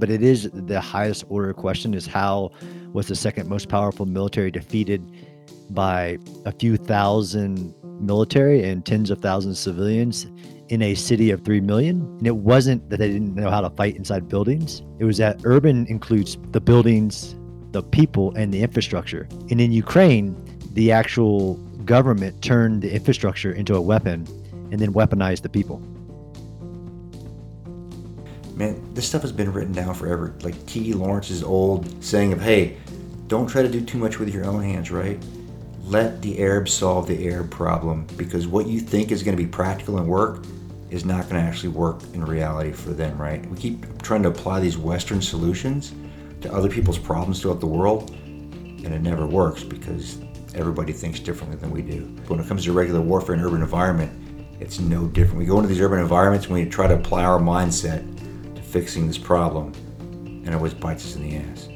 but it is the highest order question is how was the second most powerful military defeated by a few thousand military and tens of thousands of civilians in a city of 3 million. And it wasn't that they didn't know how to fight inside buildings, it was that urban includes the buildings, the people, and the infrastructure. And in Ukraine, the actual government turned the infrastructure into a weapon and then weaponized the people. Man, this stuff has been written down forever. Like T. Lawrence's old saying of, hey, don't try to do too much with your own hands, right? Let the Arabs solve the Arab problem because what you think is going to be practical and work is not going to actually work in reality for them, right? We keep trying to apply these Western solutions to other people's problems throughout the world, and it never works because everybody thinks differently than we do. But when it comes to regular warfare in urban environment, it's no different. We go into these urban environments and we try to apply our mindset fixing this problem, and it always bites us in the ass.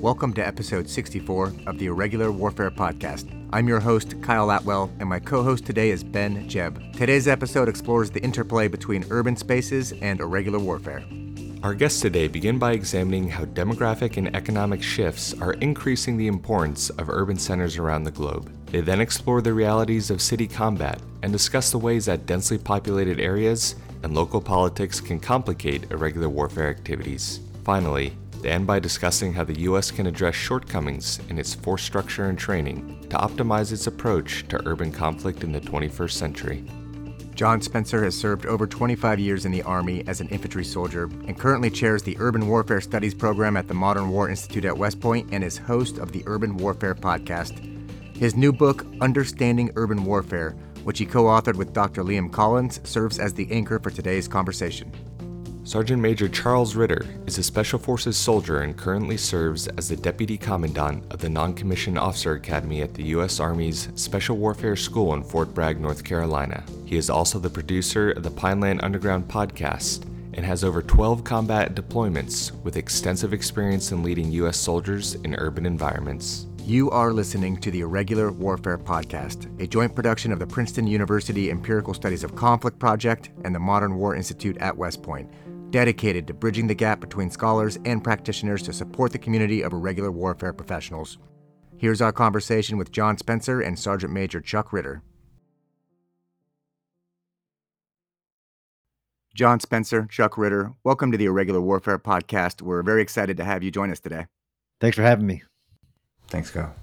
Welcome to episode 64 of the Irregular Warfare Podcast. I'm your host, Kyle Atwell, and my co host today is Ben Jebb. Today's episode explores the interplay between urban spaces and irregular warfare. Our guests today begin by examining how demographic and economic shifts are increasing the importance of urban centers around the globe. They then explore the realities of city combat and discuss the ways that densely populated areas and local politics can complicate irregular warfare activities. Finally, they end by discussing how the U.S. can address shortcomings in its force structure and training to optimize its approach to urban conflict in the 21st century. John Spencer has served over 25 years in the Army as an infantry soldier and currently chairs the Urban Warfare Studies program at the Modern War Institute at West Point and is host of the Urban Warfare podcast. His new book, Understanding Urban Warfare, which he co authored with Dr. Liam Collins, serves as the anchor for today's conversation. Sergeant Major Charles Ritter is a Special Forces soldier and currently serves as the Deputy Commandant of the Non Commissioned Officer Academy at the U.S. Army's Special Warfare School in Fort Bragg, North Carolina. He is also the producer of the Pineland Underground podcast and has over 12 combat deployments with extensive experience in leading U.S. soldiers in urban environments. You are listening to the Irregular Warfare Podcast, a joint production of the Princeton University Empirical Studies of Conflict Project and the Modern War Institute at West Point dedicated to bridging the gap between scholars and practitioners to support the community of irregular warfare professionals. Here's our conversation with John Spencer and Sergeant Major Chuck Ritter. John Spencer, Chuck Ritter, welcome to the Irregular Warfare Podcast. We're very excited to have you join us today. Thanks for having me. Thanks, Kyle.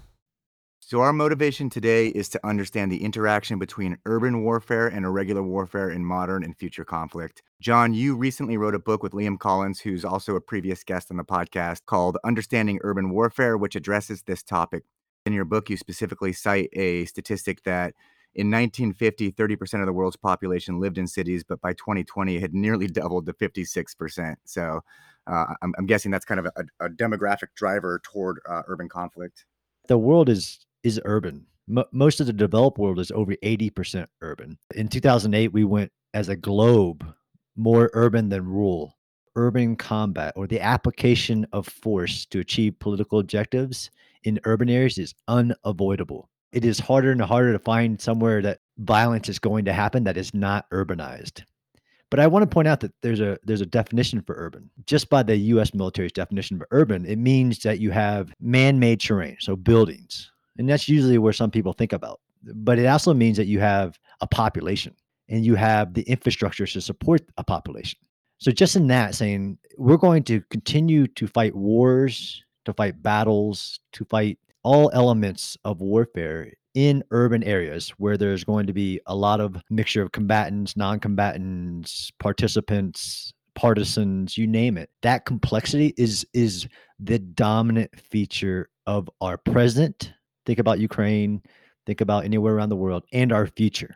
So, our motivation today is to understand the interaction between urban warfare and irregular warfare in modern and future conflict. John, you recently wrote a book with Liam Collins, who's also a previous guest on the podcast, called Understanding Urban Warfare, which addresses this topic. In your book, you specifically cite a statistic that in 1950, 30% of the world's population lived in cities, but by 2020, it had nearly doubled to 56%. So, uh, I'm, I'm, guessing that's kind of a, a demographic driver toward uh, urban conflict. The world is is urban. M- most of the developed world is over 80% urban. In 2008, we went as a globe more urban than rural. Urban combat or the application of force to achieve political objectives in urban areas is unavoidable. It is harder and harder to find somewhere that violence is going to happen that is not urbanized. But I want to point out that there's a there's a definition for urban. Just by the US military's definition of urban, it means that you have man-made terrain, so buildings, and that's usually where some people think about. But it also means that you have a population and you have the infrastructure to support a population. So, just in that, saying we're going to continue to fight wars, to fight battles, to fight all elements of warfare in urban areas where there's going to be a lot of mixture of combatants, non combatants, participants, partisans, you name it. That complexity is is the dominant feature of our present think about Ukraine, think about anywhere around the world, and our future.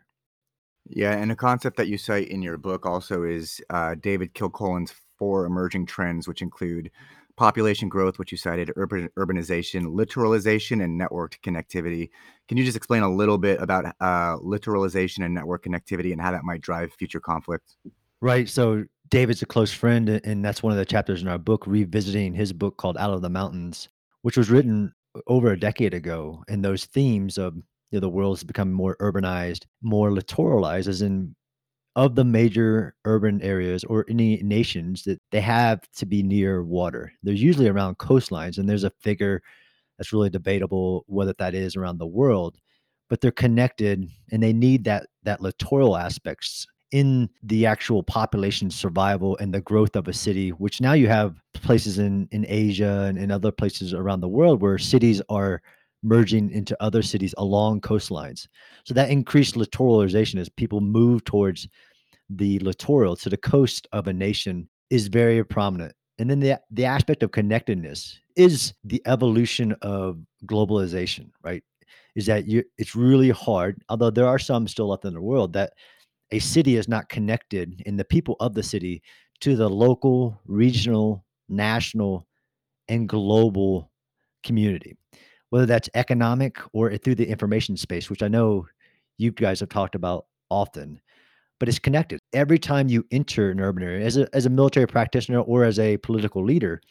Yeah, and a concept that you cite in your book also is uh, David Kilcullen's four emerging trends, which include population growth, which you cited, urban, urbanization, littoralization, and networked connectivity. Can you just explain a little bit about uh, littoralization and network connectivity and how that might drive future conflict? Right. So David's a close friend, and that's one of the chapters in our book, revisiting his book called Out of the Mountains, which was written over a decade ago, and those themes of you know, the world's become more urbanized, more littoralized, as in of the major urban areas or any nations that they have to be near water. They're usually around coastlines, and there's a figure that's really debatable whether that is around the world, but they're connected and they need that that littoral aspects in the actual population survival and the growth of a city, which now you have places in in Asia and in other places around the world where cities are merging into other cities along coastlines. So that increased littoralization as people move towards the littoral to the coast of a nation is very prominent. And then the the aspect of connectedness is the evolution of globalization, right? Is that you it's really hard, although there are some still left in the world that a city is not connected and the people of the city to the local, regional, national, and global community, whether that's economic or through the information space, which I know you guys have talked about often but it's connected. Every time you enter an urban area as a as a military practitioner or as a political leader,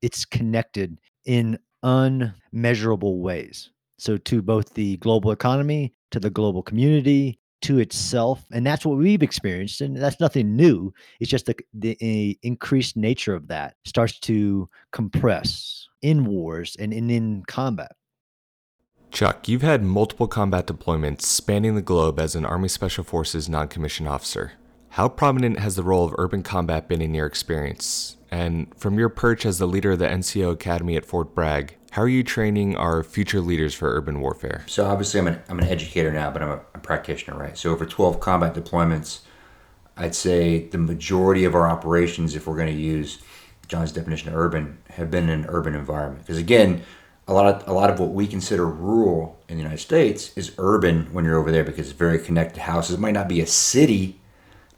it's connected in unmeasurable ways. So to both the global economy, to the global community, to itself, and that's what we've experienced, and that's nothing new. It's just the the increased nature of that starts to compress in wars and in, in combat. Chuck, you've had multiple combat deployments spanning the globe as an Army Special Forces non commissioned officer. How prominent has the role of urban combat been in your experience? And from your perch as the leader of the NCO Academy at Fort Bragg, how are you training our future leaders for urban warfare? So obviously, I'm an, I'm an educator now, but I'm a, a practitioner, right? So over 12 combat deployments, I'd say the majority of our operations, if we're going to use John's definition of urban, have been in an urban environment. Because again, a lot of a lot of what we consider rural in the United States is urban when you're over there because it's very connected houses. It might not be a city,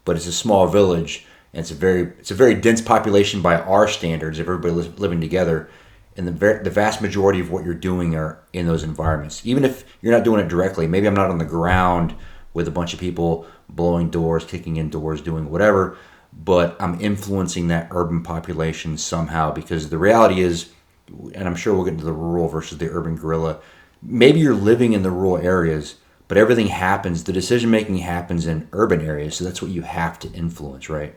but it's a small village and it's a very it's a very dense population by our standards of everybody living together. And the the vast majority of what you're doing are in those environments. Even if you're not doing it directly, maybe I'm not on the ground with a bunch of people blowing doors, kicking in doors, doing whatever, but I'm influencing that urban population somehow because the reality is and I'm sure we'll get into the rural versus the urban guerrilla. Maybe you're living in the rural areas, but everything happens, the decision making happens in urban areas. So that's what you have to influence, right?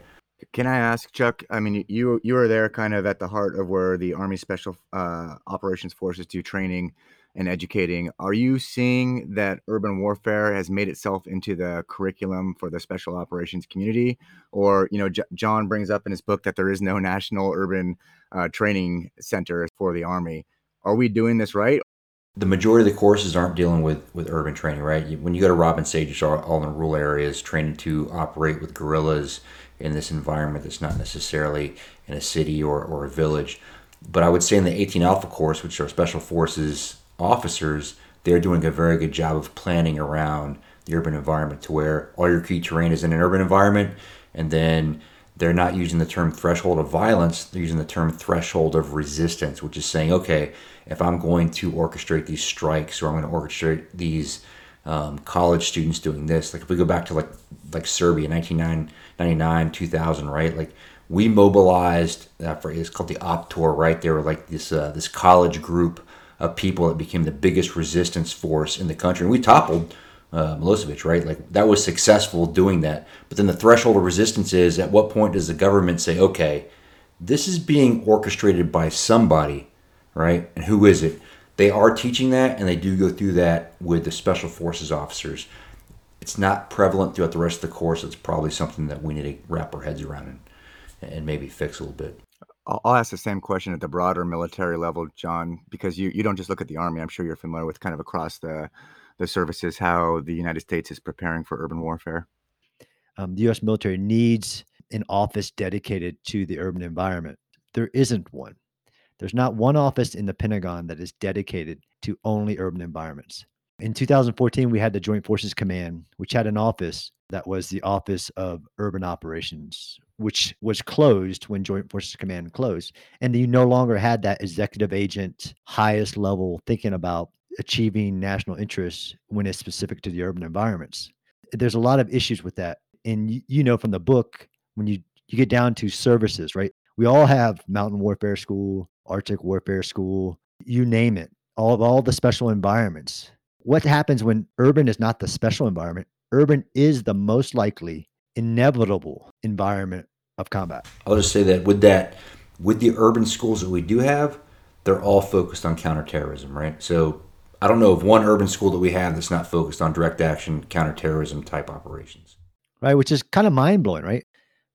Can I ask Chuck? I mean, you you were there kind of at the heart of where the Army Special uh, Operations Forces do training and educating. Are you seeing that urban warfare has made itself into the curriculum for the special operations community? Or, you know, J- John brings up in his book that there is no national urban uh, training center for the Army. Are we doing this right? The majority of the courses aren't dealing with, with urban training, right? When you go to Robin Sage, it's all, all in rural areas, training to operate with guerrillas in this environment that's not necessarily in a city or, or a village. But I would say in the 18 Alpha course, which are special forces officers, they're doing a very good job of planning around the urban environment to where all your key terrain is in an urban environment and then they're not using the term threshold of violence, they're using the term threshold of resistance, which is saying, okay, if I'm going to orchestrate these strikes or I'm going to orchestrate these um, college students doing this, like if we go back to like like Serbia, 1999, 2000, right? Like we mobilized, uh, for, it's called the OPTOR, right? They were like this uh, this college group of people that became the biggest resistance force in the country, and we toppled uh, Milosevic, right? Like that was successful doing that. But then the threshold of resistance is at what point does the government say, okay, this is being orchestrated by somebody, right? And who is it? They are teaching that, and they do go through that with the special forces officers. It's not prevalent throughout the rest of the course. It's probably something that we need to wrap our heads around and, and maybe fix a little bit. I'll ask the same question at the broader military level, John, because you, you don't just look at the Army. I'm sure you're familiar with kind of across the the services how the United States is preparing for urban warfare? Um, the U.S. military needs an office dedicated to the urban environment. There isn't one. There's not one office in the Pentagon that is dedicated to only urban environments. In 2014, we had the Joint Forces Command, which had an office that was the Office of Urban Operations, which was closed when Joint Forces Command closed. And you no longer had that executive agent, highest level thinking about achieving national interests when it's specific to the urban environments. There's a lot of issues with that. And you, you know from the book, when you, you get down to services, right? We all have mountain warfare school, Arctic warfare school, you name it, all of all the special environments. What happens when urban is not the special environment? Urban is the most likely inevitable environment of combat. I'll just say that with that, with the urban schools that we do have, they're all focused on counterterrorism, right? So I don't know of one urban school that we have that's not focused on direct action counterterrorism type operations. Right, which is kind of mind blowing, right?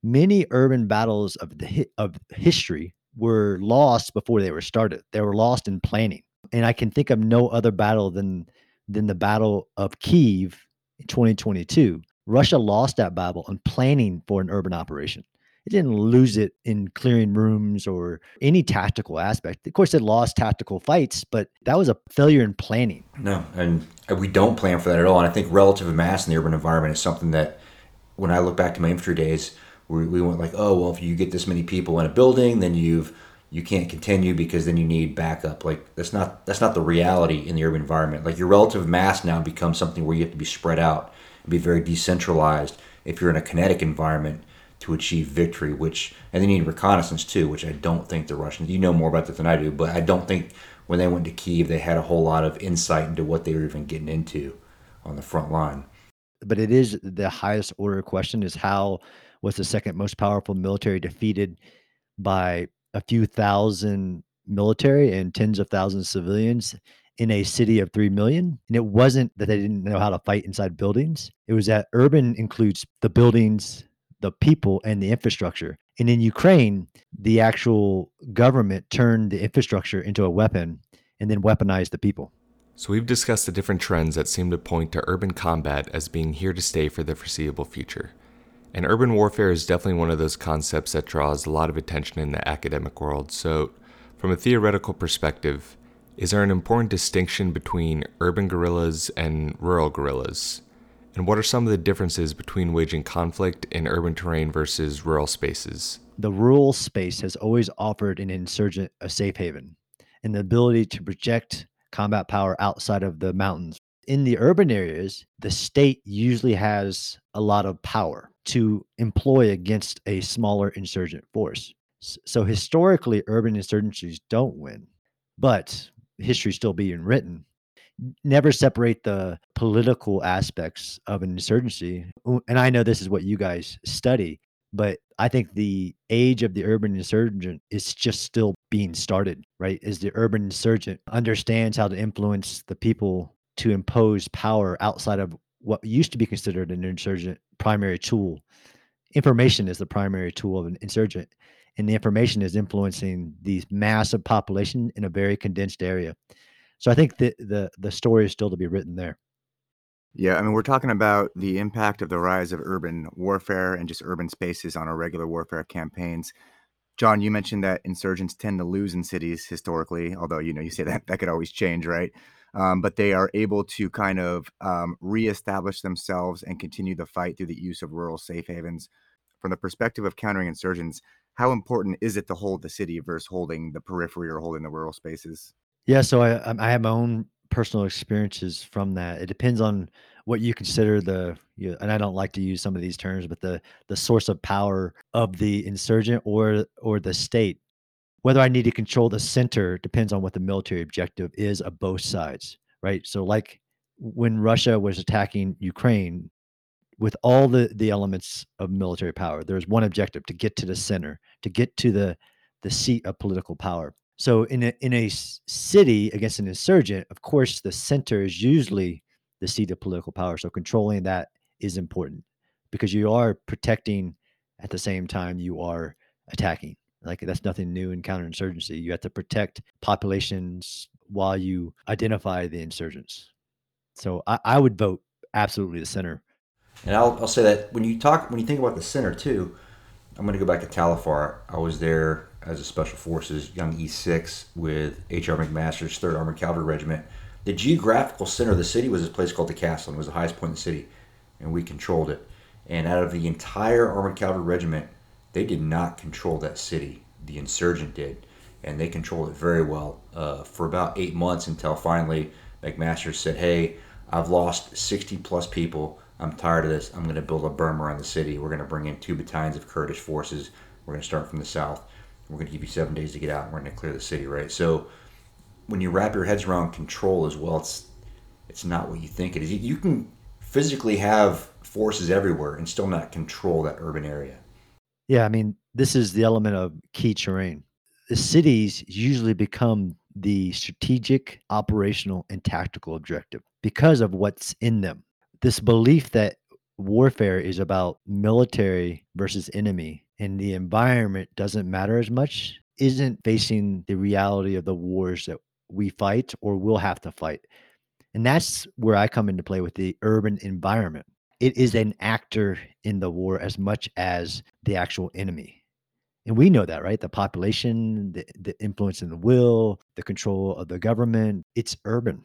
Many urban battles of the of history were lost before they were started. They were lost in planning, and I can think of no other battle than than the Battle of Kiev in 2022. Russia lost that battle on planning for an urban operation. It didn't lose it in clearing rooms or any tactical aspect. Of course, it lost tactical fights, but that was a failure in planning. No, and uh, we don't plan for that at all. And I think relative mass in the urban environment is something that, when I look back to my infantry days, we, we went like, oh well, if you get this many people in a building, then you've you can't continue because then you need backup. Like that's not that's not the reality in the urban environment. Like your relative mass now becomes something where you have to be spread out and be very decentralized. If you're in a kinetic environment to achieve victory, which and they need reconnaissance too, which I don't think the Russians. You know more about that than I do, but I don't think when they went to Kiev they had a whole lot of insight into what they were even getting into on the front line. But it is the highest order question: is how was the second most powerful military defeated by a few thousand military and tens of thousands of civilians in a city of 3 million. And it wasn't that they didn't know how to fight inside buildings, it was that urban includes the buildings, the people and the infrastructure. And in Ukraine, the actual government turned the infrastructure into a weapon and then weaponized the people. So, we've discussed the different trends that seem to point to urban combat as being here to stay for the foreseeable future. And urban warfare is definitely one of those concepts that draws a lot of attention in the academic world. So, from a theoretical perspective, is there an important distinction between urban guerrillas and rural guerrillas? And what are some of the differences between waging conflict in urban terrain versus rural spaces? The rural space has always offered an insurgent a safe haven and the ability to project combat power outside of the mountains. In the urban areas, the state usually has a lot of power to employ against a smaller insurgent force. So historically, urban insurgencies don't win, but history still being written never separate the political aspects of an insurgency. And I know this is what you guys study, but I think the age of the urban insurgent is just still being started, right? As the urban insurgent understands how to influence the people to impose power outside of what used to be considered an insurgent primary tool. Information is the primary tool of an insurgent, and the information is influencing these massive population in a very condensed area. So I think the the the story is still to be written there. Yeah, I mean, we're talking about the impact of the rise of urban warfare and just urban spaces on our regular warfare campaigns. John, you mentioned that insurgents tend to lose in cities historically, although you know you say that that could always change, right? Um, but they are able to kind of um, reestablish themselves and continue the fight through the use of rural safe havens. From the perspective of countering insurgents, how important is it to hold the city versus holding the periphery or holding the rural spaces? Yeah, so I um, I have my own personal experiences from that. It depends on what you consider the you know, and I don't like to use some of these terms, but the the source of power of the insurgent or or the state. Whether I need to control the center depends on what the military objective is of both sides, right? So like when Russia was attacking Ukraine with all the the elements of military power, there's one objective to get to the center, to get to the the seat of political power. So in a in a city against an insurgent, of course, the center is usually the seat of political power. So controlling that is important because you are protecting at the same time you are attacking. Like that's nothing new in counterinsurgency. You have to protect populations while you identify the insurgents. So I, I would vote absolutely the center. And I'll, I'll say that when you talk when you think about the center too, I'm going to go back to Tal Afar. I was there as a Special Forces Young E6 with H.R. McMaster's 3rd Armored Cavalry Regiment. The geographical center of the city was a place called the Castle. And it was the highest point in the city, and we controlled it. And out of the entire Armored Cavalry Regiment, they did not control that city. The insurgent did, and they controlled it very well uh, for about eight months until finally McMaster said, "Hey, I've lost 60 plus people. I'm tired of this. I'm going to build a berm around the city. We're going to bring in two battalions of Kurdish forces. We're going to start from the south." We're going to give you seven days to get out and we're going to clear the city, right? So when you wrap your heads around control as well, it's it's not what you think it is. You, you can physically have forces everywhere and still not control that urban area. Yeah, I mean, this is the element of key terrain. The cities usually become the strategic, operational, and tactical objective because of what's in them. This belief that warfare is about military versus enemy and the environment doesn't matter as much isn't facing the reality of the wars that we fight or will have to fight. And that's where I come into play with the urban environment. It is an actor in the war as much as the actual enemy. And we know that, right? The population, the, the influence in the will, the control of the government, it's urban.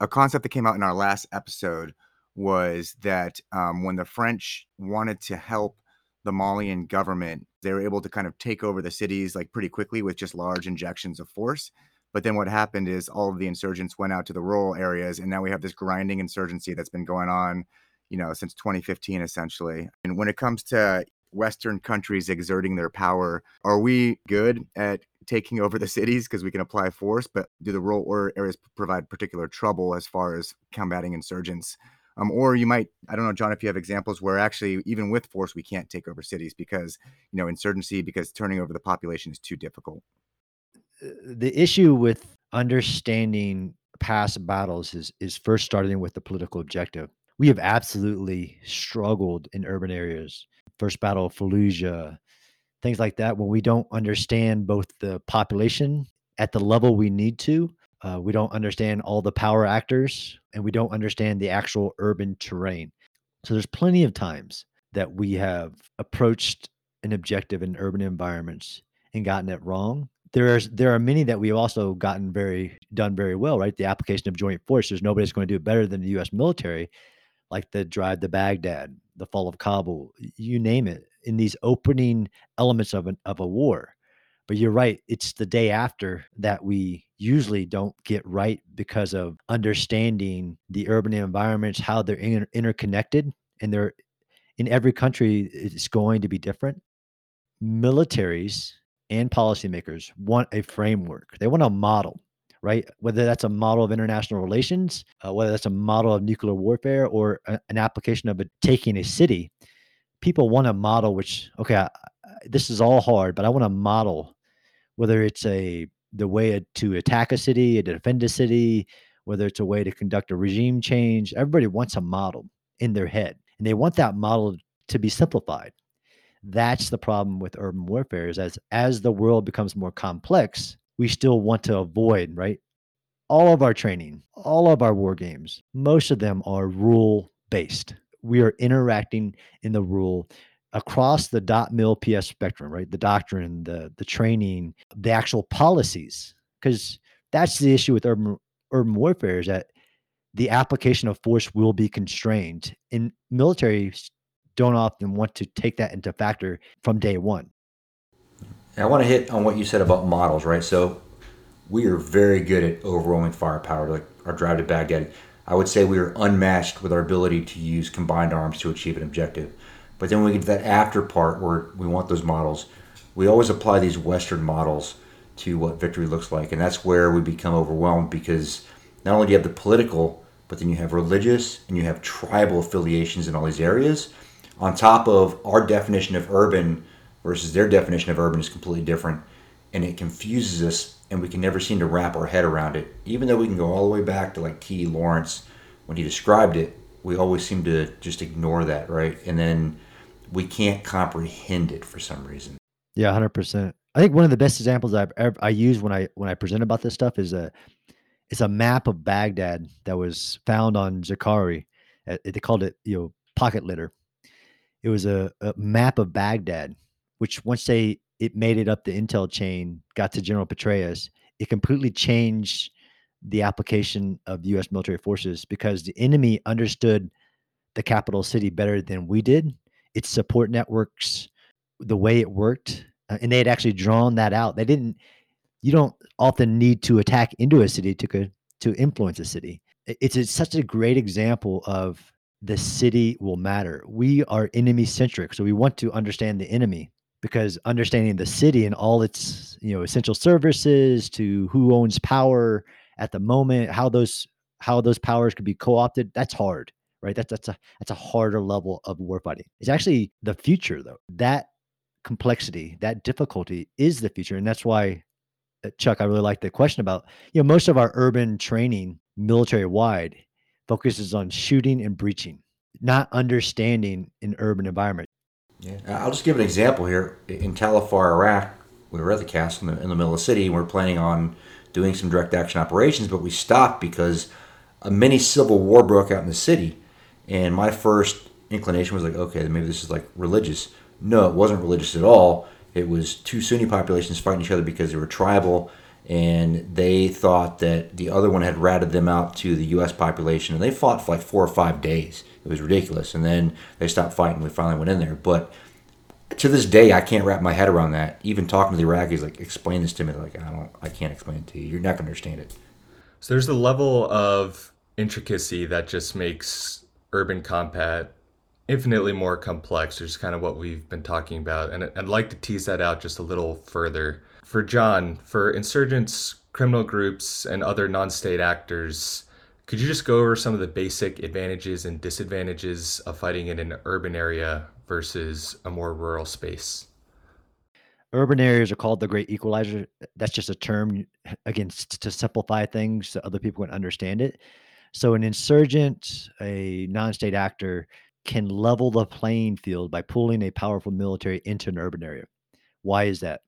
A concept that came out in our last episode was that um, when the French wanted to help the Malian government, they were able to kind of take over the cities like pretty quickly with just large injections of force. But then what happened is all of the insurgents went out to the rural areas, and now we have this grinding insurgency that's been going on, you know, since 2015 essentially. And when it comes to Western countries exerting their power, are we good at taking over the cities because we can apply force? But do the rural areas provide particular trouble as far as combating insurgents? Um, or you might, I don't know, John, if you have examples where actually, even with force, we can't take over cities because, you know, insurgency, because turning over the population is too difficult. Uh, the issue with understanding past battles is is first starting with the political objective. We have absolutely struggled in urban areas. First battle of Fallujah, things like that, when we don't understand both the population at the level we need to, uh, we don't understand all the power actors, and we don't understand the actual urban terrain. So there's plenty of times that we have approached an objective in urban environments and gotten it wrong. There's there are many that we've also gotten very done very well, right? The application of joint force. There's nobody's going to do it better than the U.S. military, like the drive to Baghdad, the fall of Kabul, you name it. In these opening elements of an of a war, but you're right. It's the day after that we usually don't get right because of understanding the urban environments, how they're inter- interconnected, and they're in every country, it's going to be different. Militaries and policymakers want a framework, they want a model right? Whether that's a model of international relations, uh, whether that's a model of nuclear warfare, or a, an application of a, taking a city, people want a model which, okay, I, I, this is all hard, but I want a model whether it's a the way to attack a city, uh, to defend a city, whether it's a way to conduct a regime change. Everybody wants a model in their head, and they want that model to be simplified. That's the problem with urban warfare is as as the world becomes more complex, we still want to avoid, right? All of our training, all of our war games, most of them are rule based. We are interacting in the rule across the DOTMLPF spectrum right? The doctrine the the training the actual policies. Because that's the issue with urban urban warfare is that the application of force will be constrained and military don't often want to take that into factor from day one. I want to hit on what you said about models right? So we are very good at overwhelming firepower like our drive to baghdad. I would say we are unmatched with our ability to use combined arms to achieve an objective but then when we get to that after part where we want those models, we always apply these Western models to what victory looks like. And that's where we become overwhelmed because not only do you have the political, but then you have religious and you have tribal affiliations in all these areas. On top of our definition of urban versus their definition of urban is completely different. And it confuses us and we can never seem to wrap our head around it. Even though we can go all the way back to like T. Lawrence when he described it, we always seem to just ignore that, right? And then we can't comprehend it for some reason. Yeah, hundred percent. I think one of the best examples I've ever I use when I when I present about this stuff is a it's a map of Baghdad that was found on Zarqawi. Uh, they called it you know pocket litter. It was a, a map of Baghdad, which once they it made it up the intel chain, got to General Petraeus, it completely changed the application of U.S. military forces because the enemy understood the capital city better than we did its support networks, the way it worked, uh, and they had actually drawn that out. They didn't. You don't often need to attack into a city to to influence a city. It's, it's such a great example of the city will matter. We are enemy centric, so we want to understand the enemy because understanding the city and all its you know essential services to who owns power at the moment, how those how those powers could be co-opted, that's hard right? That's that's a that's a harder level of warfighting. It's actually the future though. That complexity, that difficulty is the future. And that's why uh, Chuck, I really like the question about, you know, most of our urban training military wide focuses on shooting and breaching, not understanding an urban environment. Yeah, I'll just give an example here. In Tal Afar, Iraq, we were at the castle in the, in the middle of the city, and we are planning on doing some direct action operations, but we stopped because a mini civil war broke out in the city. And my first inclination was like, okay, maybe this is like religious. No, it wasn't religious at all. It was two Sunni populations fighting each other because they were tribal, and they thought that the other one had ratted them out to the U.S. population, and they fought for like four or five days. It was ridiculous, and then they stopped fighting. We finally went in there, but to this day, I can't wrap my head around that. Even talking to the Iraqis, like, explain this to me. like, I don't, I can't explain it to you. You're not gonna understand it. So there's a level of intricacy that just makes urban combat infinitely more complex, which is kind of what we've been talking about. And I'd like to tease that out just a little further. For John, for insurgents, criminal groups, and other non state actors, could you just go over some of the basic advantages and disadvantages of fighting in an urban area versus a more rural space? Urban areas are called the great equalizer. That's just a term, again, to simplify things so other people can understand it. So, an insurgent, a non state actor, can level the playing field by pulling a powerful military into an urban area. Why is that?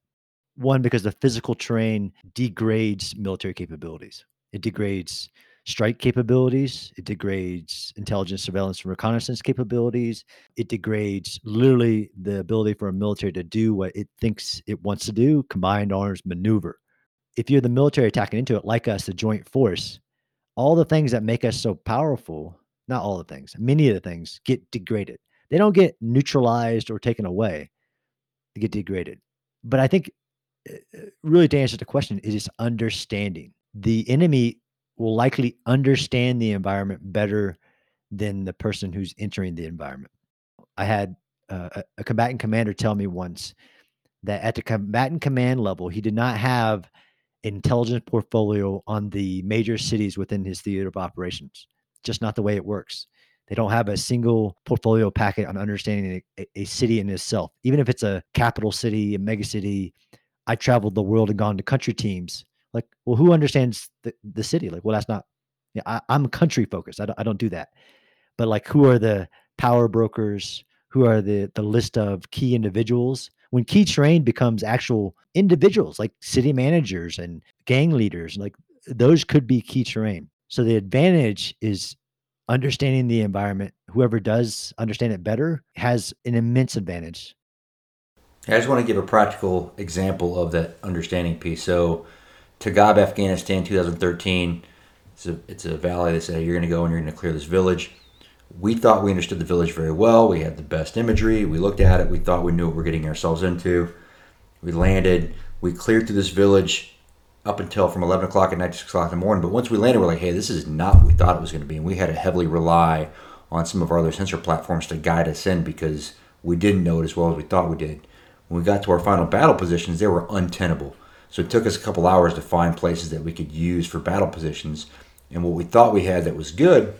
One, because the physical terrain degrades military capabilities. It degrades strike capabilities. It degrades intelligence, surveillance, and reconnaissance capabilities. It degrades literally the ability for a military to do what it thinks it wants to do combined arms maneuver. If you're the military attacking into it, like us, the joint force, all the things that make us so powerful not all the things, many of the things get degraded. They don't get neutralized or taken away, they get degraded. But I think, uh, uh, really, to answer the question, is just understanding. The enemy will likely understand the environment better than the person who's entering the environment. I had uh, a, a combatant commander tell me once that at the combatant command level, he did not have intelligence portfolio on the major cities within his theater of operations just not the way it works. They don't have a single portfolio packet on understanding a, a city in itself, even if it's a capital city, a mega city. I traveled the world and gone to country teams. Like, well, who understands the, the city? Like, well, that's not. Yeah, I, I'm country focused. I don't, I don't do that. But like, who are the power brokers? Who are the the list of key individuals? When key terrain becomes actual individuals, like city managers and gang leaders, like those could be key terrain. So the advantage is understanding the environment. Whoever does understand it better has an immense advantage. I just want to give a practical example of that understanding piece. So, Tagab, Afghanistan, 2013. It's a, it's a valley. They say you're going to go and you're going to clear this village. We thought we understood the village very well. We had the best imagery. We looked at it. We thought we knew what we're getting ourselves into. We landed. We cleared through this village up until from 11 o'clock at night to 6 o'clock in the morning. But once we landed, we're like, hey, this is not what we thought it was going to be. And we had to heavily rely on some of our other sensor platforms to guide us in because we didn't know it as well as we thought we did. When we got to our final battle positions, they were untenable. So it took us a couple hours to find places that we could use for battle positions. And what we thought we had that was good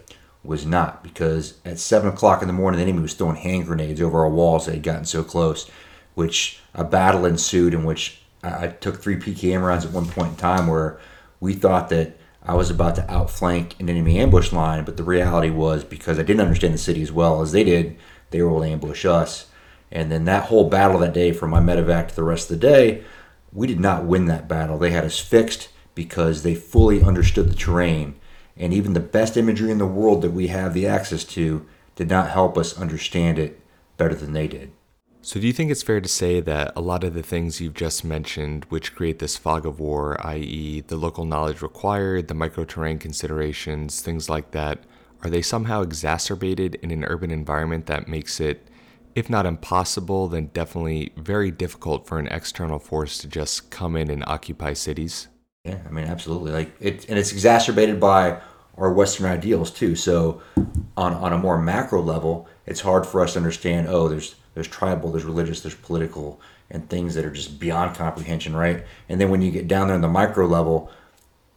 was not because at 7 o'clock in the morning, the enemy was throwing hand grenades over our walls. They had gotten so close, which a battle ensued in which I, took three PKM rounds at one point in time where we thought that I was about to outflank an enemy ambush line, but the reality was because I didn't understand the city as well as they did, they were able to ambush us. And then that whole battle that day from my medevac to the rest of the day, we did not win that battle. They had us fixed because they fully understood the terrain. And even the best imagery in the world that we have the access to did not help us understand it better than they did. So, do you think it's fair to say that a lot of the things you've just mentioned, which create this fog of war, i.e., the local knowledge required, the microterrain considerations, things like that, are they somehow exacerbated in an urban environment that makes it, if not impossible, then definitely very difficult for an external force to just come in and occupy cities? Yeah, I mean, absolutely. Like it, and it's exacerbated by our Western ideals too. So, on on a more macro level, it's hard for us to understand. Oh, there's there's tribal, there's religious, there's political, and things that are just beyond comprehension, right? And then when you get down there in the micro level,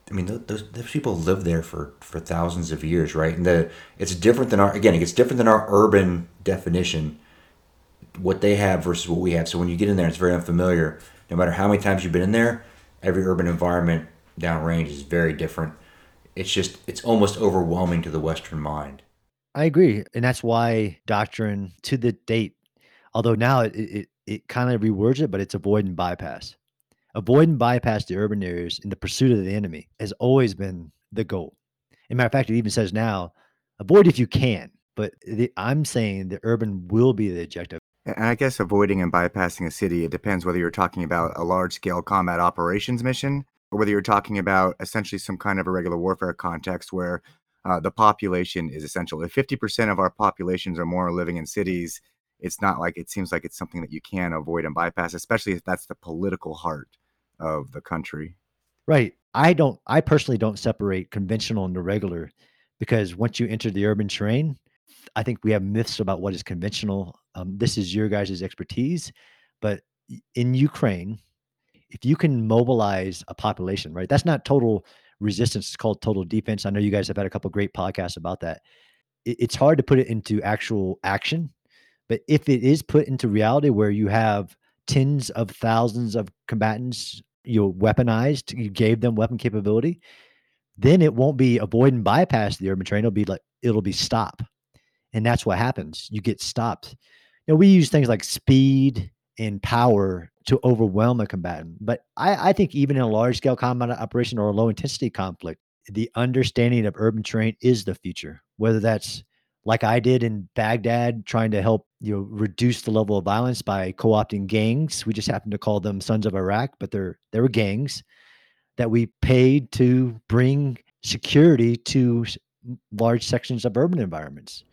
I mean, those, those people live there for, for thousands of years, right? And the it's different than our again, it's different than our urban definition, what they have versus what we have. So when you get in there, it's very unfamiliar. No matter how many times you've been in there, every urban environment downrange is very different. It's just it's almost overwhelming to the Western mind. I agree, and that's why doctrine to the date, although now it it, it kind of rewords it, but it's avoid and bypass. Avoid and bypass the urban areas in the pursuit of the enemy has always been the goal. As a matter of fact, it even says now, avoid if you can. But the, I'm saying the urban will be the objective. And I guess avoiding and bypassing a city, it depends whether you're talking about a large scale combat operations mission or whether you're talking about essentially some kind of irregular warfare context where uh, the population is essential. If 50% of our populations or more are living in cities, it's not like it seems like it's something that you can avoid and bypass, especially if that's the political heart of the country. Right. I don't I personally don't separate conventional and irregular because once you enter the urban terrain, I think we have myths about what is conventional. Um, this is your guys' expertise, but in Ukraine, if you can mobilize a population, right? That's not total resistance. It's called total defense. I know you guys have had a couple great podcasts about that. It, it's hard to put it into actual action, but if it is put into reality where you have tens of thousands of combatants you know, weaponized, you gave them weapon capability, then it won't be avoid and bypass the urban terrain. It'll be like it'll be stop. And that's what happens. You get stopped. You know, we use things like speed and power to overwhelm a combatant. But I, I think even in a large scale combat operation or a low intensity conflict, the understanding of urban terrain is the future, whether that's like I did in Baghdad, trying to help you know reduce the level of violence by co-opting gangs. We just happened to call them Sons of Iraq, but they're they were gangs that we paid to bring security to large sections of urban environments.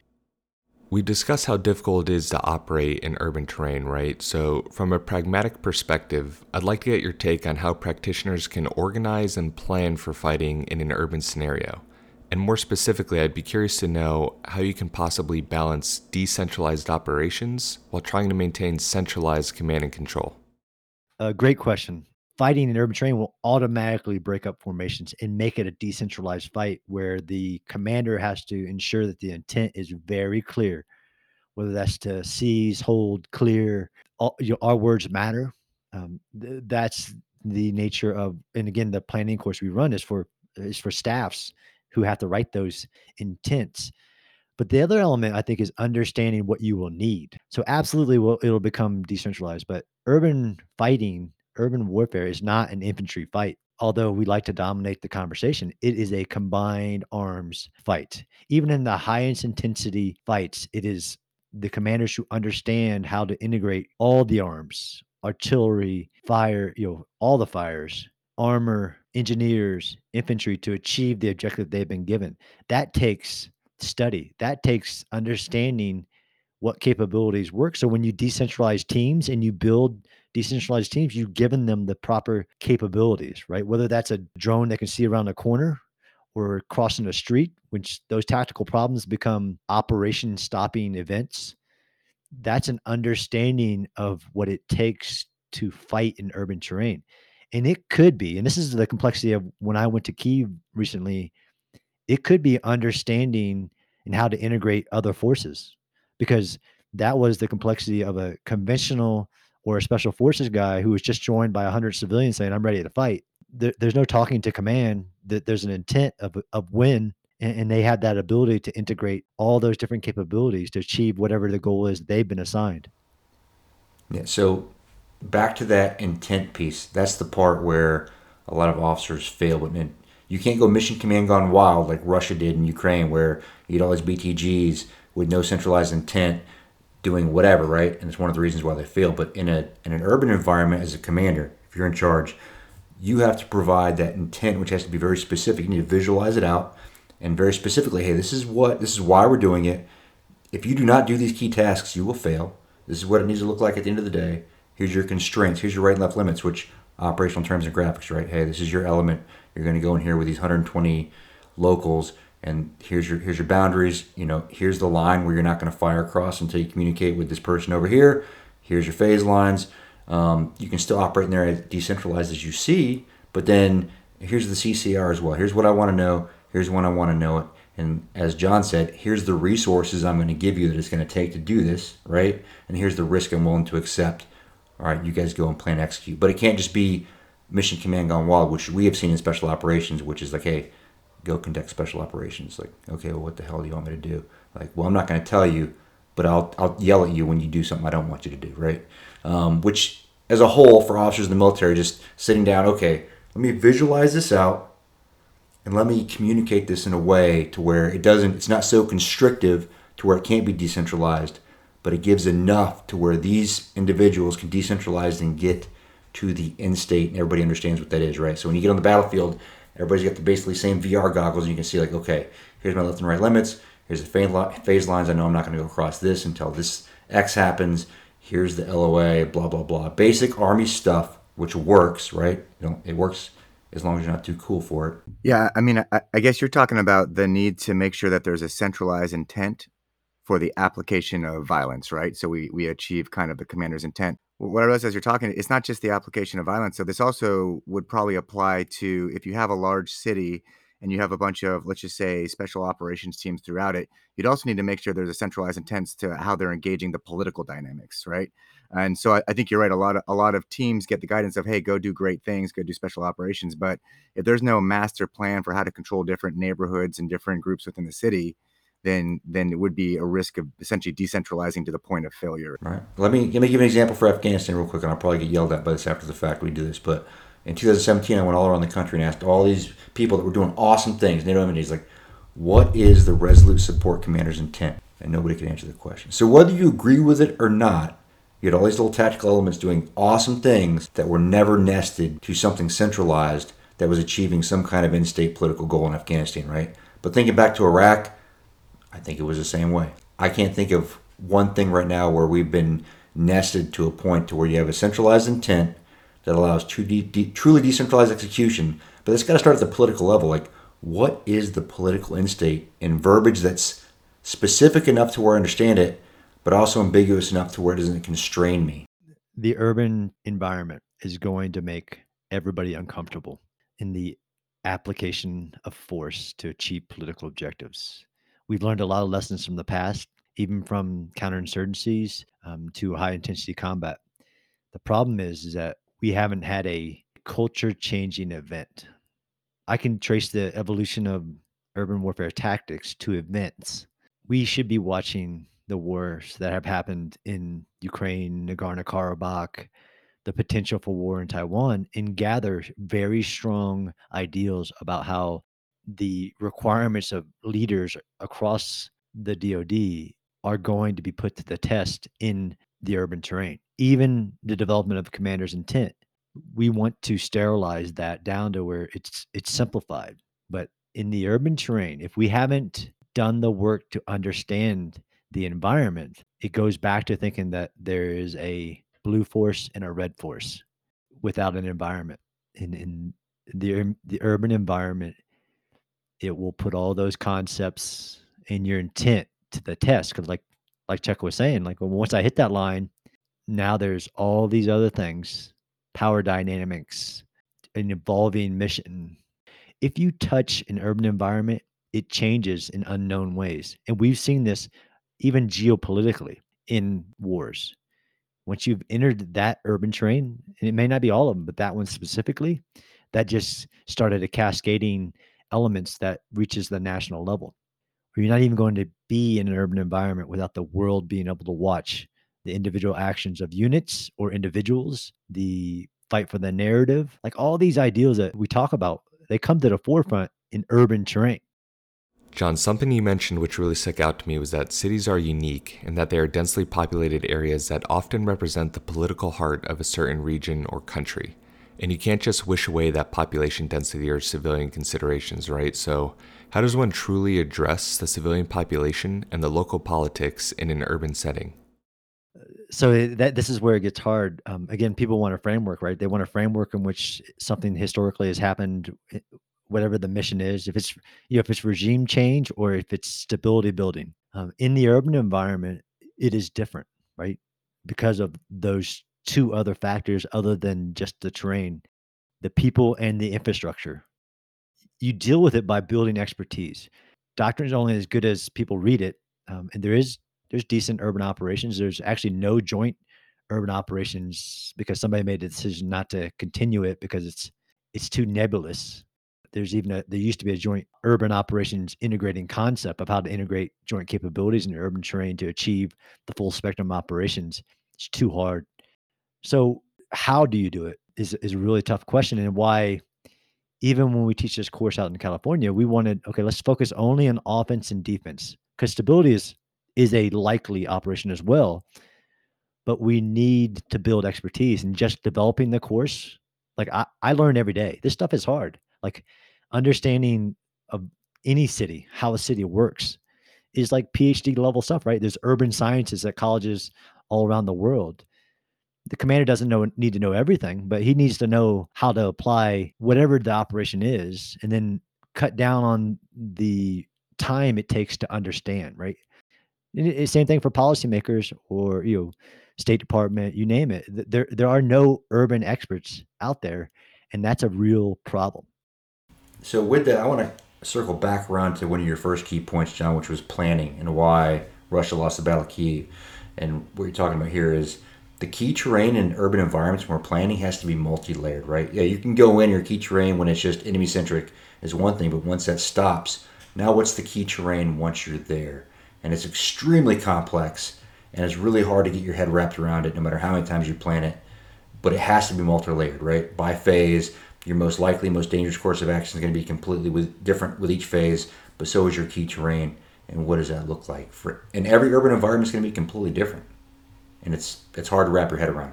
We discuss how difficult it is to operate in urban terrain, right? So, from a pragmatic perspective, I'd like to get your take on how practitioners can organize and plan for fighting in an urban scenario. And more specifically, I'd be curious to know how you can possibly balance decentralized operations while trying to maintain centralized command and control. A great question. Fighting in urban terrain will automatically break up formations and make it a decentralized fight where the commander has to ensure that the intent is very clear, whether that's to seize, hold, clear. All, you know, our words matter. Um, th- that's the nature of, and again, the planning course we run is for is for staffs who have to write those intents. But the other element I think is understanding what you will need. So absolutely, it'll become decentralized. But urban fighting, urban warfare is not an infantry fight. Although we like to dominate the conversation, it is a combined arms fight. Even in the highest intensity fights, it is the commanders who understand how to integrate all the arms, artillery, fire, you know, all the fires, armor, engineers, infantry to achieve the objective they've been given. That takes study. That takes understanding what capabilities work. So when you decentralize teams and you build decentralized teams, you've given them the proper capabilities, right? Whether that's a drone that can see around a corner or crossing a street, which those tactical problems become operation stopping events. That's an understanding of what it takes to fight in urban terrain and it could be and this is the complexity of when i went to kiev recently it could be understanding and how to integrate other forces because that was the complexity of a conventional or a special forces guy who was just joined by 100 civilians saying i'm ready to fight there, there's no talking to command that there's an intent of, of when and, and they had that ability to integrate all those different capabilities to achieve whatever the goal is they've been assigned yeah so back to that intent piece. That's the part where a lot of officers fail. And you can't go mission command gone wild like Russia did in Ukraine, where you had all these BTGs with no centralized intent doing whatever, right? And it's one of the reasons why they fail. But in a in an urban environment, as a commander, if you're in charge, you have to provide that intent, which has to be very specific. You need to visualize it out and very specifically, hey, this is what this is why we're doing it. If you do not do these key tasks, you will fail. This is what it needs to look like at the end of the day Here's your constraints. Here's your right and left limits, which operational terms and graphics, right? Hey, this is your element. You're going to go in here with these 120 locals, and here's your here's your boundaries. You know, here's the line where you're not going to fire across until you communicate with this person over here. Here's your phase lines. Um, you can still operate in there as decentralized as you see, but then here's the CCIR as well. Here's what I want to know. Here's when I want to know it. And as John said, here's the resources I'm going to give you that it's going to take to do this, right? And here's the risk I'm willing to accept. All right, you guys go and plan execute. But it can't just be mission command gone wild, which we have seen in special operations, which is like, hey, go conduct special operations. Like, okay, well, what the hell do you want me to do? Like, well, I'm not going to tell you, but I'll I'll yell at you when you do something I don't want you to do, right? Um, which, as a whole, for officers in the military, just sitting down, okay, let me visualize this out, and let me communicate this in a way to where it doesn't, it's not so constrictive to where it can't be decentralized, but it gives enough to where these individuals can decentralize and get to the end state, and everybody understands what that is, right? So when you get on the battlefield, everybody's got the basically same VR goggles, and you can see like, okay, here's my left and right limits. Here's the phase lines. I know I'm not going to go across this until this X happens. Here's the LOA, blah blah blah. Basic Army stuff, which works, right? You know, it works as long as you're not too cool for it. Yeah, I mean, I, I guess you're talking about the need to make sure that there's a centralized intent for the application of violence, right? So we we achieve kind of the commander's intent. What I realize as you're talking, it's not just the application of violence. So this also would probably apply to if you have a large city and you have a bunch of let's just say special operations teams throughout it you'd also need to make sure there's a centralized intent to how they're engaging the political dynamics right and so I, I, think you're right a lot of a lot of teams get the guidance of hey go do great things go do special operations but if there's no master plan for how to control different neighborhoods and different groups within the city then then it would be a risk of essentially decentralizing to the point of failure. Right. Let me let me give an example for Afghanistan real quick, and I'll probably get yelled at by this after the fact. We do this, but in 2017, I went all around the country and asked all these people that were doing awesome things, NATO MNDs, like, what is the Resolute Support Commander's intent? And nobody could answer the question. So whether you agree with it or not, you had all these little tactical elements doing awesome things that were never nested to something centralized that was achieving some kind of end-state political goal in Afghanistan, right? But thinking back to Iraq, I think it was the same way. I can't think of one thing right now where we've been nested to a point to where you have a centralized intent that allows true de- de- truly decentralized execution. But it's got to start at the political level. Like, what is the political end state in verbiage that's specific enough to where I understand it, but also ambiguous enough to where it doesn't constrain me? The urban environment is going to make everybody uncomfortable in the application of force to achieve political objectives. We've learned a lot of lessons from the past, even from counterinsurgencies um, to high intensity combat. The problem is, is that we haven't had a culture changing event. I can trace the evolution of urban warfare tactics to events. We should be watching the wars that have happened in Ukraine, Nagorno Karabakh, the potential for war in Taiwan, and gather very strong ideals about how the requirements of leaders across the DoD are going to be put to the test in the urban terrain. Even the development of commander's intent, we want to sterilize that down to where it's it's simplified. But in the urban terrain, if we haven't done the work to understand the environment, it goes back to thinking that there is a blue force and a red force without an environment. In in the the urban environment, it will put all those concepts and your intent to the test. Because like like Chuck was saying, like once I hit that line, now there's all these other things, power dynamics, an evolving mission. If you touch an urban environment, it changes in unknown ways. And we've seen this even geopolitically in wars. Once you've entered that urban terrain, and it may not be all of them, but that one specifically, that just started a cascading elements that reaches the national level. You're not even going to be in an urban environment without the world being able to watch the individual actions of units or individuals, the fight for the narrative, like all these ideals that we talk about, they come to the forefront in urban terrain. John, something you mentioned which really stuck out to me was that cities are unique and that they are densely populated areas that often represent the political heart of a certain region or country. And you can't just wish away that population density or civilian considerations, right? So, how does one truly address the civilian population and the local politics in an urban setting? so that this is where it gets hard. Um, again, people want a framework, right? They want a framework in which something historically has happened, eh, whatever the mission is. If it's you know if it's regime change or if it's stability building. Um, in the urban environment, it is different, right? Because of those two other factors, other than just the terrain, the people and the infrastructure. you deal with it by building expertise. Doctrine is only as good as people read it, um, and there is there's decent urban operations. There's actually no joint urban operations because somebody made a decision not to continue it because it's it's too nebulous. There's even a there used to be a joint urban operations integrating concept of how to integrate joint capabilities in urban terrain to achieve the full spectrum operations. It's too hard. So how do you do it is is a really tough question and why even when we teach this course out in California, we wanted okay, let's focus only on offense and defense because stability is is a likely operation as well. But we need to build expertise and just developing the course. Like I, I learn every day. This stuff is hard. Like understanding of any city, how a city works is like PhD level stuff, right? There's urban sciences at colleges all around the world. The commander doesn't know need to know everything, but he needs to know how to apply whatever the operation is and then cut down on the time it takes to understand, right? same thing for policymakers or you know State Department, you name it. There there are no urban experts out there, and that's a real problem. So with that, I want to circle back around to one of your first key points, John, which was planning and why Russia lost the Battle of Kiev. And what you're talking about here is the key terrain in urban environments when we're planning has to be multi-layered, right? Yeah, you can go in your key terrain when it's just enemy centric is one thing, but once that stops, now what's the key terrain once you're there? And it's extremely complex and it's really hard to get your head wrapped around it no matter how many times you plan it. But it has to be multi-layered, right? By phase, your most likely, most dangerous course of action is going to be completely with, different with each phase, but so is your key terrain. And what does that look like? For and every urban environment is going to be completely different, and it's it's hard to wrap your head around.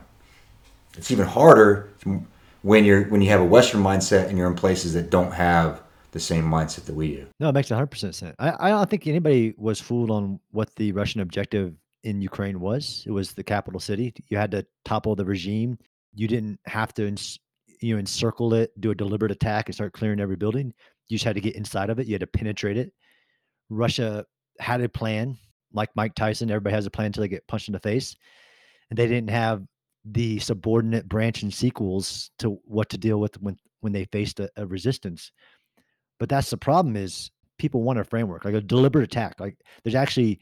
It's even harder when you're when you have a Western mindset and you're in places that don't have the same mindset that we do. No, it makes 100% sense. I, I don't think anybody was fooled on what the Russian objective in Ukraine was. It was the capital city. You had to topple the regime. You didn't have to, you know, encircle it, do a deliberate attack, and start clearing every building. You just had to get inside of it. You had to penetrate it. Russia had a plan, like Mike Tyson. Everybody has a plan until they get punched in the face, and they didn't have the subordinate branch and sequels to what to deal with when when they faced a, a resistance. But that's the problem is people want a framework, like a deliberate attack. Like there's actually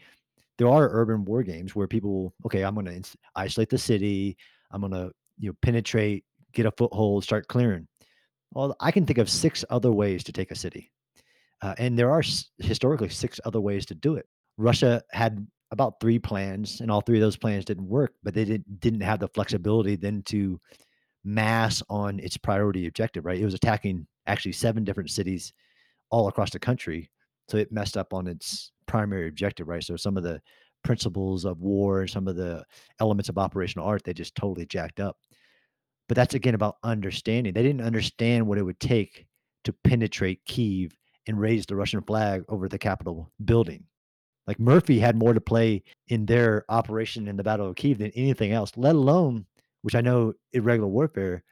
there are urban war games where people okay, I'm going to isolate the city. I'm going to you know penetrate, get a foothold, start clearing. Well, I can think of six other ways to take a city, uh, and there are s- historically six other ways to do it. Russia had about three plans, and all three of those plans didn't work, but they didn't didn't have the flexibility then to mass on its priority objective. Right, it was attacking actually seven different cities all across the country, so it messed up on its primary objective, right? So some of the principles of war some of the elements of operational art, they just totally jacked up. But that's again about understanding. They didn't understand what it would take to penetrate Kiev and raise the Russian flag over the Capitol building. Like Murphy had more to play in their operation in the Battle of Kiev than anything else, let alone, which I know irregular warfare,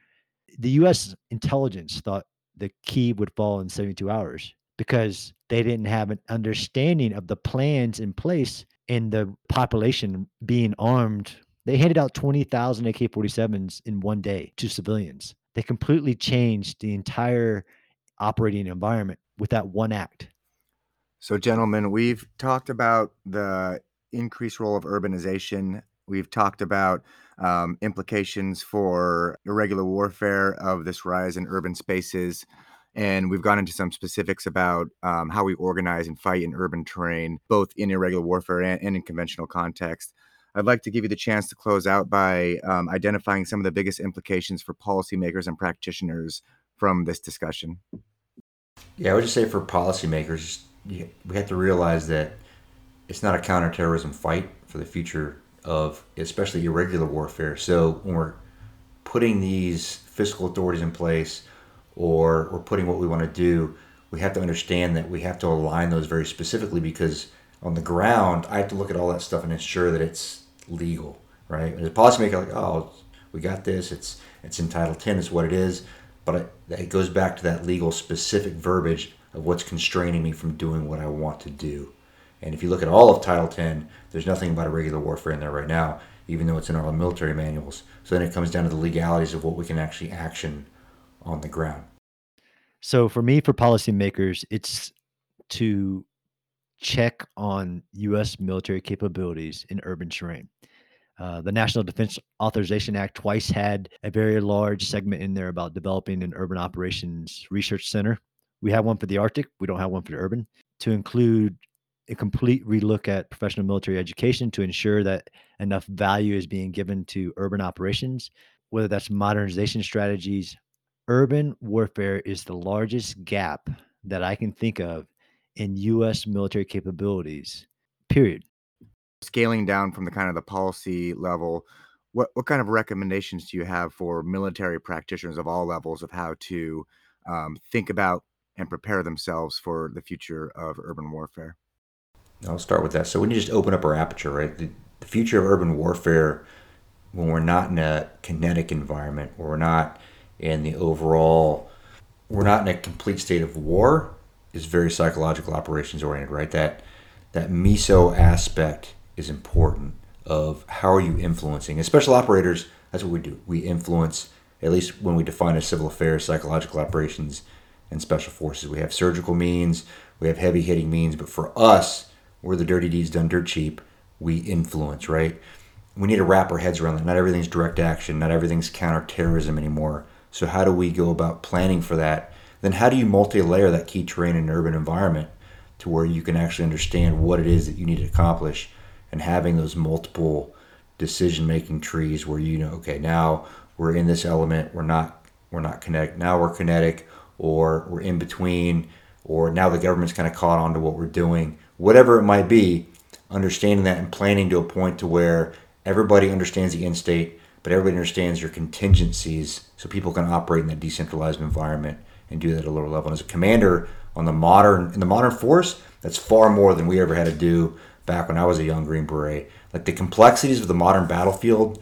the US intelligence thought the Kiev would fall in 72 hours because they didn't have an understanding of the plans in place and the population being armed. They handed out 20,000 AK 47s in one day to civilians. They completely changed the entire operating environment with that one act. So, gentlemen, we've talked about the increased role of urbanization. We've talked about um, implications for irregular warfare of this rise in urban spaces and we've gone into some specifics about um, how we organize and fight in urban terrain, both in irregular warfare and, and, in conventional context. I'd like to give you the chance to close out by um, identifying some of the biggest implications for policymakers and practitioners from this discussion. Yeah, I would just say for policymakers, we have to realize that it's not a counterterrorism fight for the future of especially irregular warfare. So when we're putting these fiscal authorities in place, or we're putting what we want to do, we have to understand that we have to align those very specifically because on the ground, I have to look at all that stuff and ensure that it's legal, right? As a policymaker, like, oh, we got this, it's it's in Title 10, it's what it is, but it, it goes back to that legal specific verbiage of what's constraining me from doing what I want to do. And if you look at all of Title 10, there's nothing about irregular warfare in there right now, even though it's in our military manuals. So then it comes down to the legalities of what we can actually action on the ground. So for me, for policymakers, it's to check on U.S. military capabilities in urban terrain. Uh, the National Defense Authorization Act twice had a very large segment in there about developing an urban operations research center. We have one for the Arctic. We don't have one for the urban. To include a complete relook at professional military education to ensure that enough value is being given to urban operations, whether that's modernization strategies. Urban warfare is the largest gap that I can think of in U.S. military capabilities, period. Scaling down from the kind of the policy level, what, what kind of recommendations do you have for military practitioners of all levels of how to um, think about and prepare themselves for the future of urban warfare? I'll start with that. So when you just open up our aperture, right? The, the future of urban warfare, when we're not in a kinetic environment, or we're not in the overall, we're not in a complete state of war, is very psychological operations oriented, right? That that meso aspect is important of how are you influencing. Special operators, that's what we do. We influence, at least when we define as civil affairs, psychological operations, and special forces. We have surgical means, we have heavy hitting means, but for us, we're the dirty deeds done dirt cheap. We influence, right? We need to wrap our heads around that. Not everything's direct action, not everything's counterterrorism anymore. So, how do we go about planning for that then how do you multi-layer that key terrain in an urban environment to where you can actually understand what it is that you need to accomplish and having those multiple decision making trees where you know okay now we're in this element we're not we're not kinetic now we're kinetic or we're in between or now the government's kind of caught on to what we're doing whatever it might be understanding that and planning to a point to where everybody understands the end state but everybody understands your contingencies so people can operate in a decentralized environment and do that at a lower level. And as a commander on the modern in the modern force, that's far more than we ever had to do back when I was a young Green Beret. Like the complexities of the modern battlefield,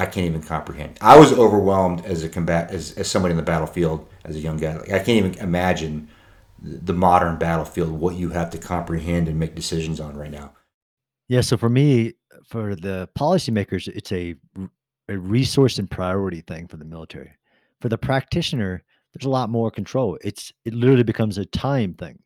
I can't even comprehend. I was overwhelmed as a combat as, as somebody in the battlefield as a young guy. Like I can't even imagine the modern battlefield, what you have to comprehend and make decisions on right now. Yeah. So for me, for the policymakers, it's a a resource and priority thing for the military. For the practitioner, there's a lot more control. It's it literally becomes a time thing.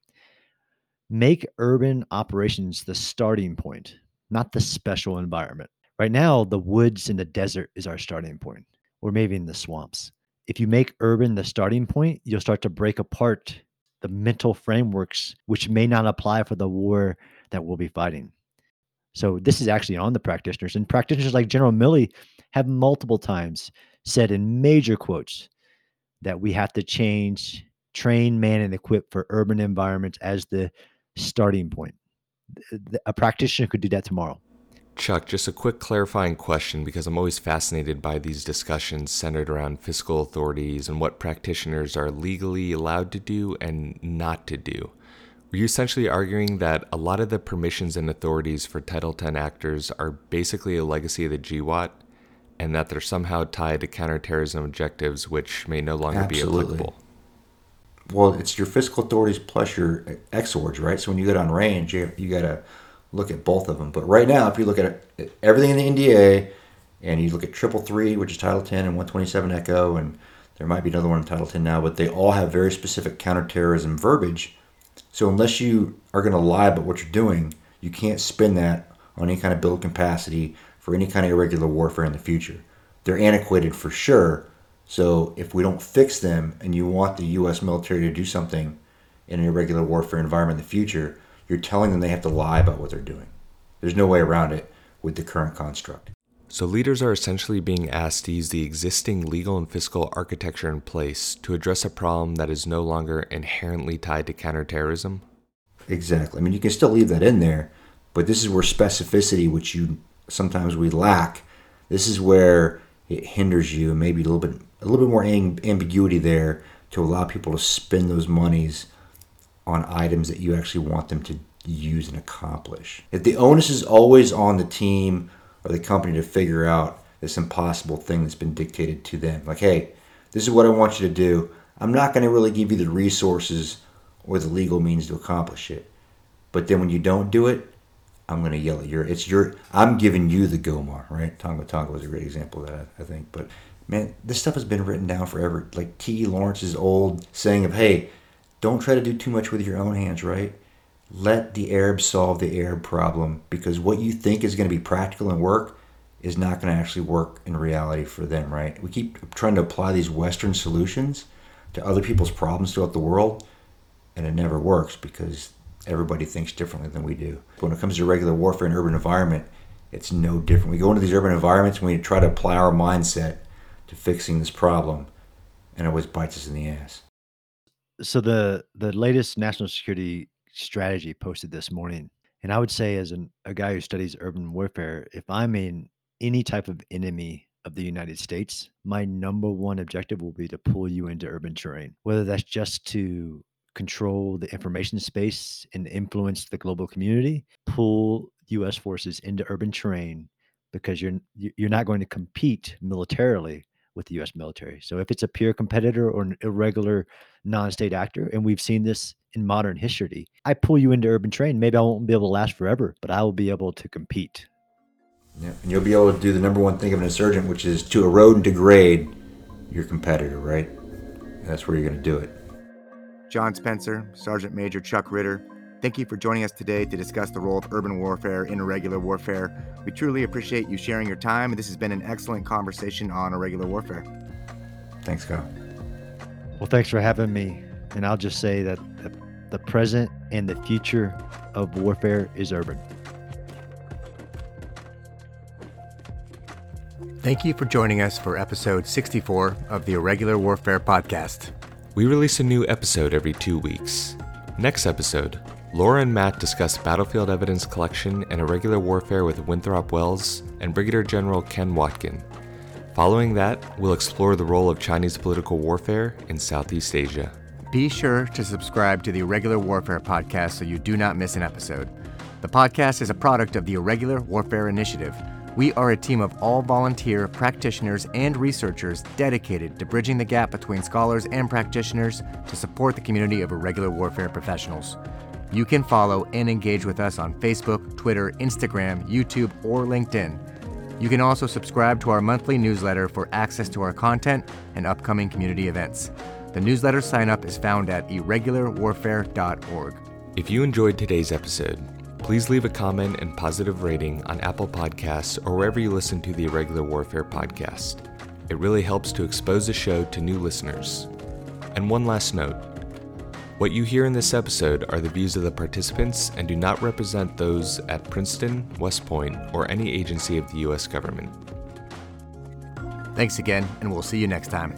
Make urban operations the starting point, not the special environment. Right now, the woods and the desert is our starting point, or maybe in the swamps. If you make urban the starting point, you'll start to break apart the mental frameworks which may not apply for the war that we'll be fighting. So this is actually on the practitioners, and practitioners like General Milley have multiple times said in major quotes that we have to change train, man, and equip for urban environments as the starting point. A practitioner could do that tomorrow. Chuck, just a quick clarifying question because I'm always fascinated by these discussions centered around fiscal authorities and what practitioners are legally allowed to do and not to do. Were you essentially arguing that a lot of the permissions and authorities for Title X actors are basically a legacy of the GWOT and that they're somehow tied to counterterrorism objectives, which may no longer Absolutely. be applicable. Well, it's your fiscal authorities plus your EXORDs, right? So when you get on range, you, you got to look at both of them. But right now, if you look at everything in the NDA, and you look at Triple Three, which is Title 10, and 127 Echo, and there might be another one in Title 10 now, but they all have very specific counterterrorism verbiage. So unless you are going to lie about what you're doing, you can't spin that on any kind of build capacity for any kind of irregular warfare in the future. They're antiquated for sure. So if we don't fix them and you want the U.S. military to do something in an irregular warfare environment in the future, you're telling them they have to lie about what they're doing. There's no way around it with the current construct. So, leaders are essentially being asked to use the existing legal and fiscal architecture in place to address a problem that is no longer inherently tied to counterterrorism? Exactly. I mean, you can still leave that in there, but this is where specificity, which you sometimes we lack. This is where it hinders you, maybe a little bit a little bit more ambiguity there to allow people to spend those monies on items that you actually want them to use and accomplish. If the onus is always on the team or the company to figure out this impossible thing that's been dictated to them, like, hey, this is what I want you to do. I'm not going to really give you the resources or the legal means to accomplish it. But then when you don't do it, I'm going to yell at you. It's your. I'm giving you the Gomar, right? Tongo Tongo was a great example of that, I think. But man, this stuff has been written down forever. Like T. Lawrence's old saying of, "Hey, don't try to do too much with your own hands, right? Let the Arabs solve the Arab problem because what you think is going to be practical and work is not going to actually work in reality for them, right? We keep trying to apply these Western solutions to other people's problems throughout the world, and it never works because everybody thinks differently than we do. When it comes to regular warfare in urban environment, it's no different. We go into these urban environments and we try to apply our mindset to fixing this problem, and it always bites us in the ass. So the the latest national security strategy posted this morning, and I would say as an, a guy who studies urban warfare, if I'm in any type of enemy of the United States, my number one objective will be to pull you into urban terrain, whether that's just to control the information space and influence the global community, pull US forces into urban terrain because you're you're not going to compete militarily with the US military. So if it's a peer competitor or an irregular non-state actor and we've seen this in modern history, I pull you into urban terrain, maybe I won't be able to last forever, but I will be able to compete. Yeah, and you'll be able to do the number one thing of an insurgent, which is to erode and degrade your competitor, right? And that's where you're going to do it. John Spencer, Sergeant Major Chuck Ritter, thank you for joining us today to discuss the role of urban warfare in irregular warfare. We truly appreciate you sharing your time, and this has been an excellent conversation on irregular warfare. Thanks, Kyle. Well, thanks for having me. And I'll just say that the, the present and the future of warfare is urban. Thank you for joining us for episode 64 of the Irregular Warfare Podcast. We release a new episode every two weeks. Next episode, Laura and Matt discuss battlefield evidence collection and irregular warfare with Winthrop Wells and Brigadier General Ken Watkin. Following that, we'll explore the role of Chinese political warfare in Southeast Asia. Be sure to subscribe to the Irregular Warfare Podcast so you do not miss an episode. The podcast is a product of the Irregular Warfare Initiative we are a team of all volunteer practitioners and researchers dedicated to bridging the gap between scholars and practitioners to support the community of irregular warfare professionals. You can follow and engage with us on Facebook, Twitter, Instagram, YouTube, or LinkedIn. You can also subscribe to our monthly newsletter for access to our content and upcoming community events. The newsletter sign up is found at irregularwarfare.org. If you enjoyed today's episode, please leave a comment and positive rating on Apple Podcasts or wherever you listen to the Irregular Warfare podcast. It really helps to expose the show to new listeners. And one last note what you hear in this episode are the views of the participants and do not represent those at Princeton, West Point, or any agency of the U.S. government. Thanks again, and we'll see you next time.